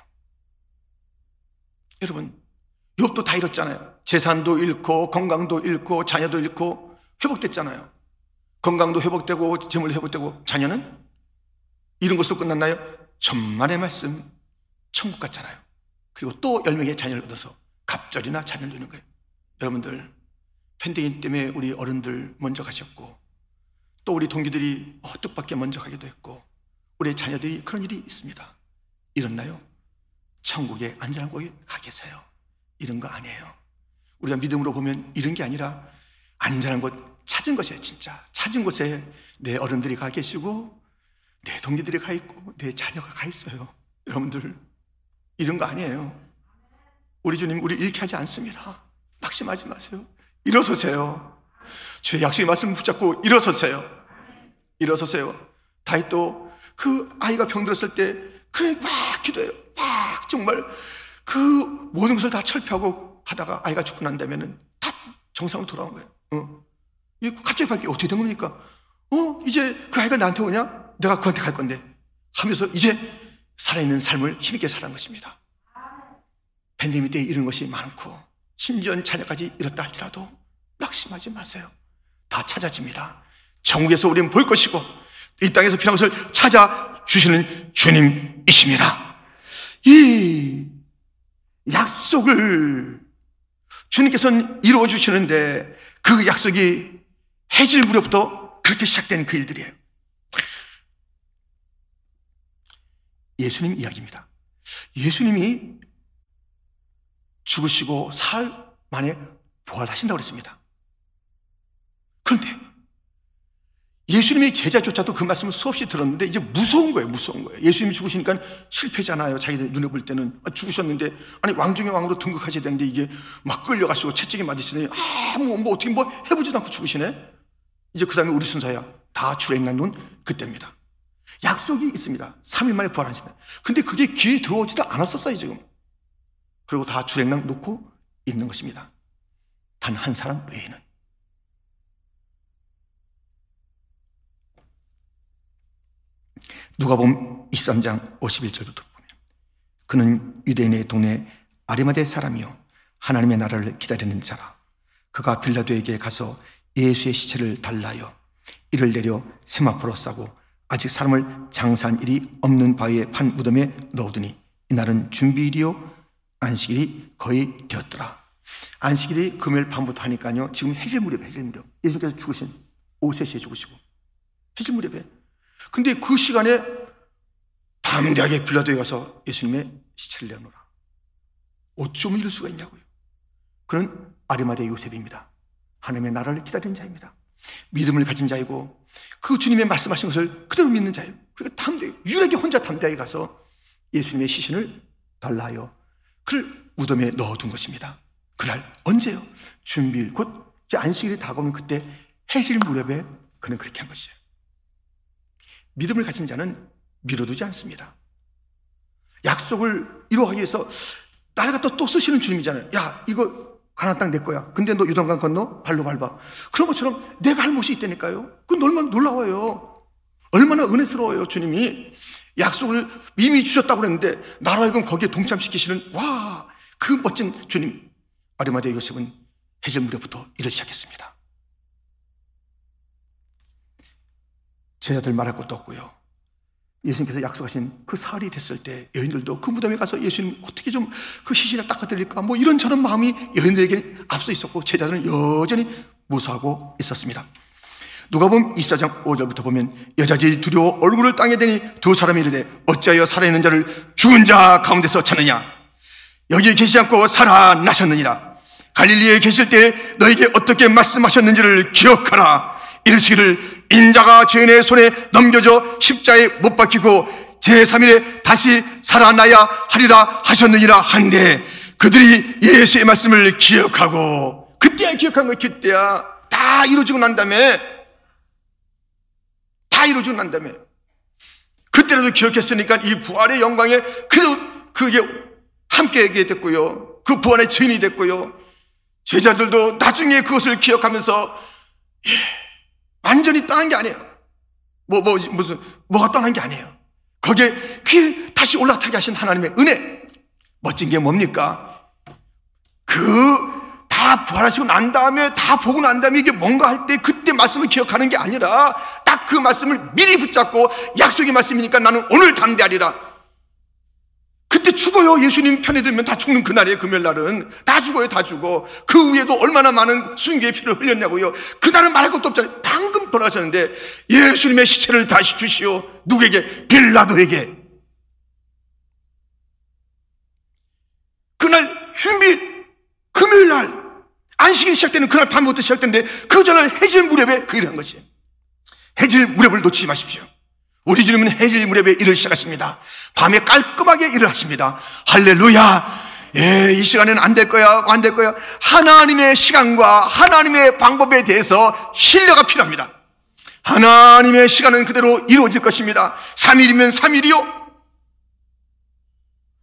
여러분, 욥도 다 잃었잖아요. 재산도 잃고 건강도 잃고 자녀도 잃고 회복됐잖아요. 건강도 회복되고 재물 회복되고 자녀는 이런 것으로 끝났나요? 천만의 말씀 천국 같잖아요. 그리고 또 열명의 자녀를 얻어서 갑절이나 자녀를 누는 거예요. 여러분들 팬데믹 때문에 우리 어른들 먼저 가셨고 또 우리 동기들이 어, 뜻밖에 먼저 가기도 했고 우리 자녀들이 그런 일이 있습니다. 이렇나요? 천국에 안전한 곳에 가 계세요. 이런 거 아니에요. 우리가 믿음으로 보면 이런 게 아니라 안전한 곳 찾은 것이에요, 진짜. 찾은 곳에 내 어른들이 가 계시고, 내 동기들이 가 있고, 내 자녀가 가 있어요. 여러분들, 이런 거 아니에요. 우리 주님, 우리 잃게 하지 않습니다. 낙심하지 마세요. 일어서세요. 주의 약속의 말씀 붙잡고 일어서세요. 일어서세요. 다윗도 그 아이가 병들었을 때 그래 막 기도해요. 막 정말 그 모든 것을 다 철폐하고 하다가 아이가 죽고 난 다음에는 다 정상으로 돌아온 거예요. 어. 갑자기 밖에 어떻게 된 겁니까? 어, 이제 그 아이가 나한테 오냐? 내가 그한테 갈 건데. 하면서 이제 살아있는 삶을 힘있게 살아간 것입니다. 팬데믹 때 이런 것이 많고, 심지어 자녀까지 잃었다 할지라도 낙심하지 마세요. 다 찾아집니다. 천국에서 우리는 볼 것이고, 이 땅에서 필요한 것을 찾아주시는 주님이십니다. 이 약속을 주님께서는 이루어 주시는데 그 약속이 해질 무렵부터 그렇게 시작된 그 일들이에요. 예수님 이야기입니다. 예수님이 죽으시고 사흘 만에 부활하신다고 그랬습니다. 그런데 예수님의 제자조차도 그 말씀을 수없이 들었는데 이제 무서운 거예요, 무서운 거예요. 예수님이 죽으시니까 실패잖아요. 자기들 눈에 볼 때는. 아, 죽으셨는데, 아니, 왕 중의 왕으로 등극하셔야 되는데 이게 막 끌려가시고 채찍에 맞으시네. 아, 뭐, 뭐, 어떻게 뭐 해보지도 않고 죽으시네? 이제 그 다음에 우리 순서야. 다 출애굽난 눈 그때입니다. 약속이 있습니다. 3일 만에 부활하신다. 근데 그게 귀에 들어오지도 않았었어요, 지금. 그리고 다 출애굽난 놓고 있는 것입니다. 단 한 사람 외에는. 누가 보면 23장 51절부터 보면 그는 유대인의 동네 아리마대 사람이요 하나님의 나라를 기다리는 자라 그가 빌라도에게 가서 예수의 시체를 달라요 이를 내려 세마포로 싸고 아직 사람을 장사한 일이 없는 바위에 판 무덤에 넣어두니 이날은 준비일이요 안식일이 거의 되었더라 안식일이 금요일 밤부터 하니까요. 지금 해질 무렵, 해질 무렵. 예수님께서 죽으신 오후 3시에 죽으시고. 해질 무렵에. 근데 그 시간에 담대하게 빌라도에 가서 예수님의 시체를 내놓으라. 어쩜 이럴 수가 있냐고요. 그는 아리마대 요셉입니다. 하나님의 나라를 기다리는 자입니다. 믿음을 가진 자이고 그 주님의 말씀하신 것을 그대로 믿는 자예요. 그러니까 담대, 유일하게 혼자 담대하게 가서 예수님의 시신을 달라하여 그를 무덤에 넣어둔 것입니다. 그날 언제요? 준비일 곧 이제 안식일이 다가오면 그때 해질 무렵에 그는 그렇게 한 것이에요. 믿음을 가진 자는 미뤄두지 않습니다. 약속을 이루어가기 위해서 나를 갖다 또 쓰시는 주님이잖아요. 야, 이거 가나안 땅 내 거야. 근데 너 요단강 건너 발로 밟아. 그런 것처럼 내가 할 못이 있다니까요. 그건 얼마나 놀라워요. 얼마나 은혜스러워요, 주님이. 약속을 이미 주셨다고 그랬는데 나로 하여금 거기에 동참시키시는 와, 그 멋진 주님. 아리마대 요셉은 해질 무렵부터 일을 시작했습니다. 제자들 말할 것도 없고요. 예수님께서 약속하신 그 사흘이 됐을 때 여인들도 그 무덤에 가서 예수님 어떻게 좀 그 시신을 닦아드릴까 뭐 이런 저런 마음이 여인들에게 앞서 있었고 제자들은 여전히 무사하고 있었습니다. 누가 보면 24장 5절부터 보면 여자들이 두려워 얼굴을 땅에 대니 두 사람이 이르되 어찌하여 살아있는 자를 죽은 자 가운데서 찾느냐 여기 계시지 않고 살아나셨느니라 갈릴리에 계실 때 너에게 어떻게 말씀하셨는지를 기억하라 이르시기를 인자가 죄인의 손에 넘겨져 십자에 못 박히고 제3일에 다시 살아나야 하리라 하셨느니라 한데 그들이 예수의 말씀을 기억하고 그때야 기억한 거야 그때야. 다 이루어지고 난 다음에 다 이루어지고 난 다음에. 그때라도 기억했으니까 이 부활의 영광에 그래도 그게 함께 하게 됐고요. 그 부활의 증인이 됐고요. 제자들도 나중에 그것을 기억하면서 예, 완전히 떠난 게 아니에요. 뭐, 뭐, 무슨, 뭐가 떠난 게 아니에요. 거기에 그 다시 올라타게 하신 하나님의 은혜. 멋진 게 뭡니까? 그, 다 부활하시고 난 다음에, 다 보고 난 다음에 이게 뭔가 할 때 그때 말씀을 기억하는 게 아니라 딱 그 말씀을 미리 붙잡고 약속의 말씀이니까 나는 오늘 담대하리라. 죽어요. 예수님 편에 들면 다 죽는 그날이에요. 금요일날은. 다 죽어요. 다 죽어. 그 위에도 얼마나 많은 순교의 피를 흘렸냐고요. 그날은 말할 것도 없잖아요. 방금 돌아가셨는데 예수님의 시체를 다시 주시오. 누구에게? 빌라도에게. 그날 준비, 금요일날, 안식일이 시작되는 그날 밤부터 시작되는데 그 전날 해질 무렵에 그 일을 한 것이에요. 해질 무렵을 놓치지 마십시오. 우리 주님은 해질 무렵에 일을 시작하십니다. 밤에 깔끔하게 일을 하십니다. 할렐루야! 예, 이 시간에는 안 될 거야, 안 될 거야. 하나님의 시간과 하나님의 방법에 대해서 신뢰가 필요합니다. 하나님의 시간은 그대로 이루어질 것입니다. 3일이면 3일이요.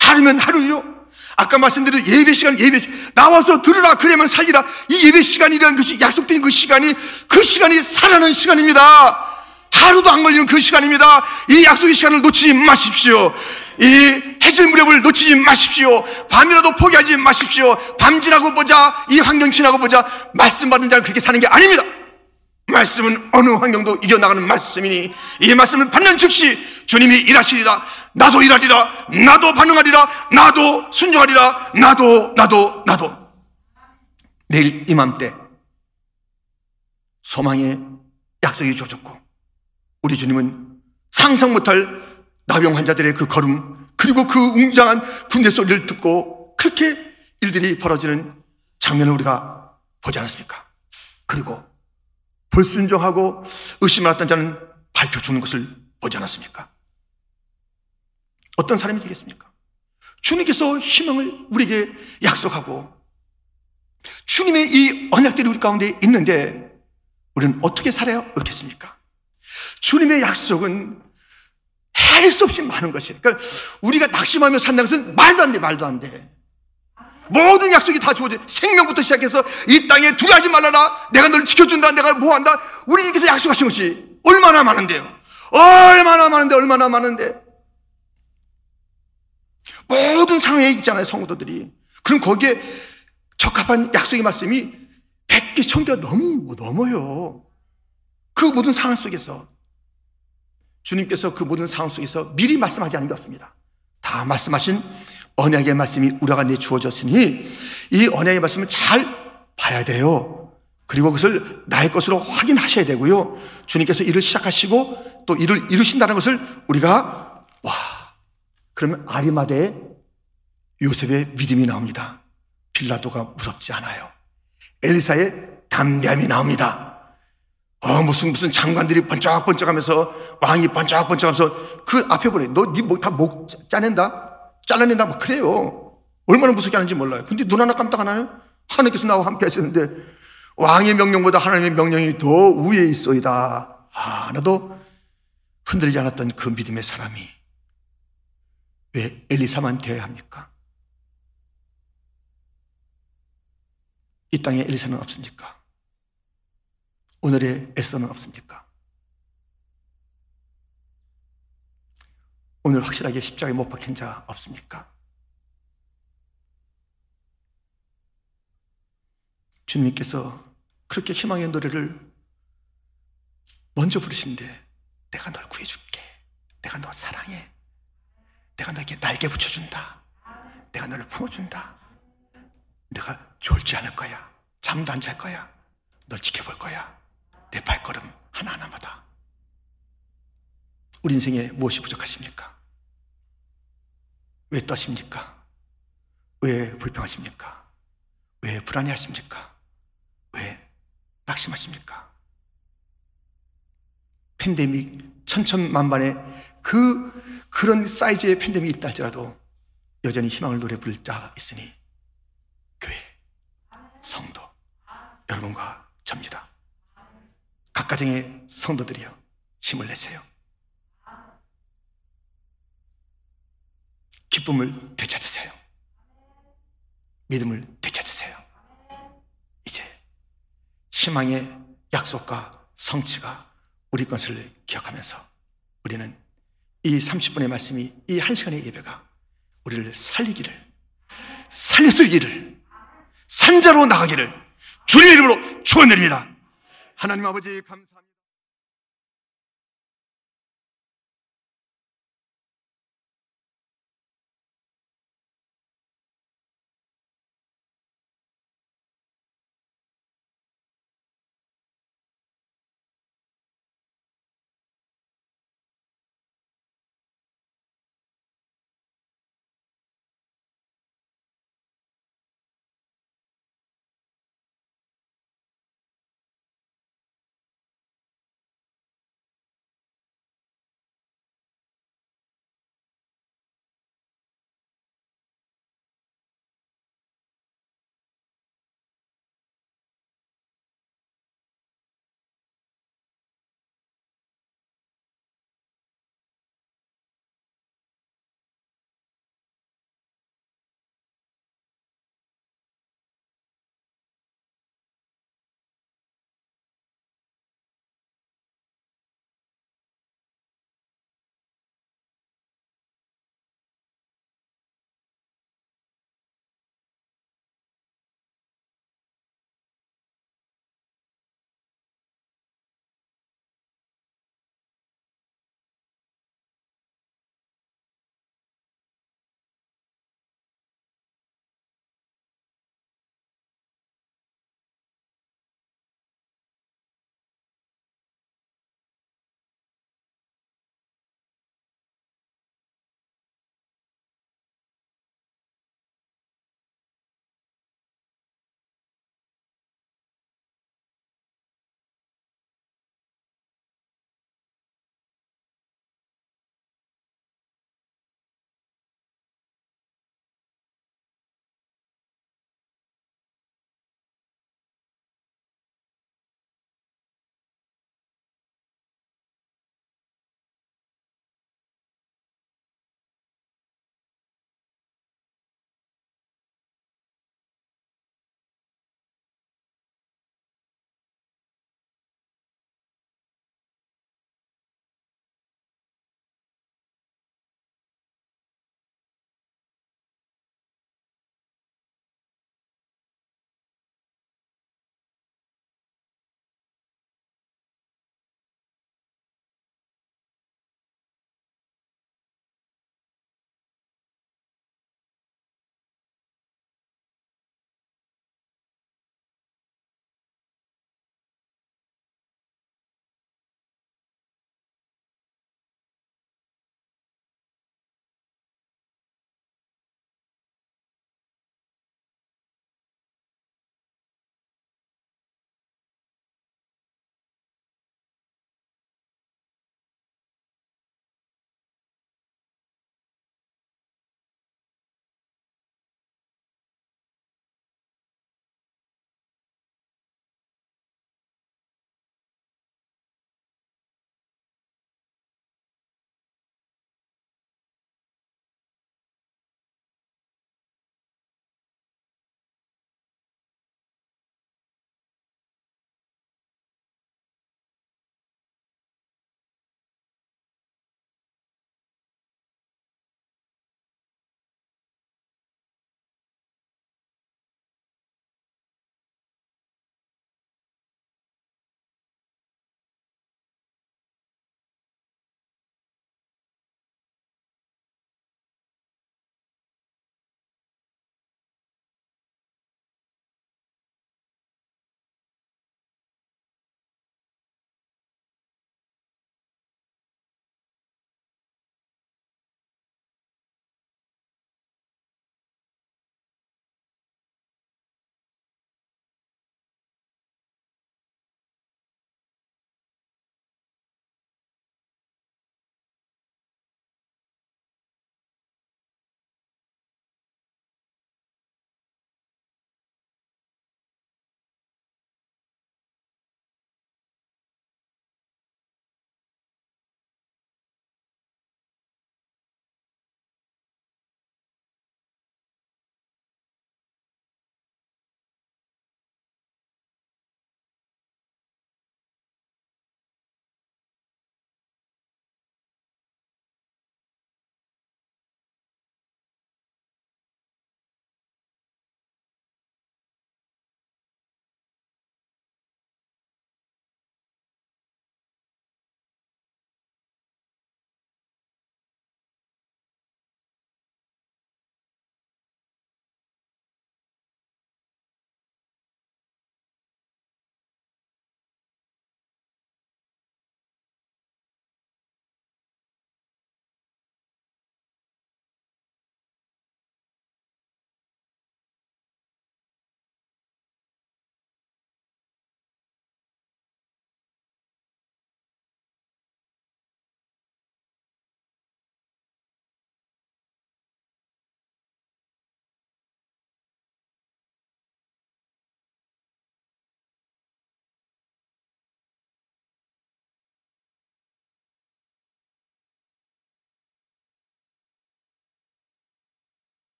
하루면 하루요. 아까 말씀드린 예배 시간, 예배. 나와서 들으라, 그래만 살리라. 이 예배 시간이라는 것이 약속된 그 시간이, 그 시간이 살아나는 시간입니다. 하루도 안 걸리는 그 시간입니다. 이 약속의 시간을 놓치지 마십시오. 이 해질 무렵을 놓치지 마십시오. 밤이라도 포기하지 마십시오. 밤 지나고 보자, 이 환경 지나고 보자. 말씀 받은 자는 그렇게 사는 게 아닙니다. 말씀은 어느 환경도 이겨나가는 말씀이니 이 말씀을 받는 즉시 주님이 일하시리라 나도 일하리라 나도 반응하리라 나도 순종하리라 나도 나도 나도 내일 이맘때 소망의 약속이 주어졌고 우리 주님은 상상 못할 나병 환자들의 그 걸음 그리고 그 웅장한 군대 소리를 듣고 그렇게 일들이 벌어지는 장면을 우리가 보지 않았습니까? 그리고 불순종하고 의심을 했던 자는 발표 주는 것을 보지 않았습니까? 어떤 사람이 되겠습니까? 주님께서 희망을 우리에게 약속하고 주님의 이 언약들이 우리 가운데 있는데 우리는 어떻게 살아야 옳겠습니까? 주님의 약속은 할수 없이 많은 것이에요. 그러니까 우리가 낙심하며 산다는 것은 말도 안 돼, 말도 안 돼. 모든 약속이 다 주어져. 생명부터 시작해서 이 땅에 두려하지 말라라. 내가 널 지켜준다. 내가 보호한다. 우리에게서 약속하신 것이 얼마나 많은데요. 얼마나 많은데, 얼마나 많은데. 모든 상황에 있잖아요, 성도들이. 그럼 거기에 적합한 약속의 말씀이 100개, 1000개가 너무 넘어요. 그 모든 상황 속에서. 주님께서 그 모든 상황 속에서 미리 말씀하지 않은 것 같습니다. 다 말씀하신 언약의 말씀이 우리가 내 주어졌으니 이 언약의 말씀을 잘 봐야 돼요. 그리고 그것을 나의 것으로 확인하셔야 되고요. 주님께서 일을 시작하시고 또 일을 이루신다는 것을 우리가 와 그러면 아리마대에 요셉의 믿음이 나옵니다. 빌라도가 무섭지 않아요. 엘리사의 담대함이 나옵니다. 어, 무슨 무슨 장관들이 번쩍번쩍하면서 왕이 번쩍번쩍하면서 그 앞에 보내 너니목다목 짜낸다 잘라낸다 막 그래요. 얼마나 무섭게 하는지 몰라요. 근데 눈 하나 깜짝 안 하네. 하나님께서 나와 함께 하시는데 왕의 명령보다 하나님의 명령이 더 위에 있어이다. 하나도 흔들리지 않았던 그 믿음의 사람이 왜 엘리사만 되어야 합니까? 이 땅에 엘리사는 없습니까? 오늘의 에서는 없습니까? 오늘 확실하게 십자가에 못 박힌 자 없습니까? 주님께서 그렇게 희망의 노래를 먼저 부르시는데 내가 널 구해줄게. 내가 너 사랑해. 내가 너에게 날개 붙여준다. 내가 너를 품어준다. 내가 졸지 않을 거야. 잠도 안 잘 거야. 널 지켜볼 거야. 내 발걸음 하나하나마다. 우리 인생에 무엇이 부족하십니까? 왜 떠십니까? 왜 불평하십니까? 왜 불안해하십니까? 왜 낙심하십니까? 팬데믹 천천만반의 그 그런 사이즈의 팬데믹이 있다 할지라도 여전히 희망을 노래 부를 자 있으니 교회, 성도, 여러분과 접니다. 각 가정의 성도들이여 힘을 내세요. 기쁨을 되찾으세요. 믿음을 되찾으세요. 이제 희망의 약속과 성취가 우리 것을 기억하면서 우리는 이 30분의 말씀이 이한 시간의 예배가 우리를 살리기를 살려쓰기를 산자로 나가기를 주님의 이름으로 축원드립니다. 하나님 아버지 감사합니다.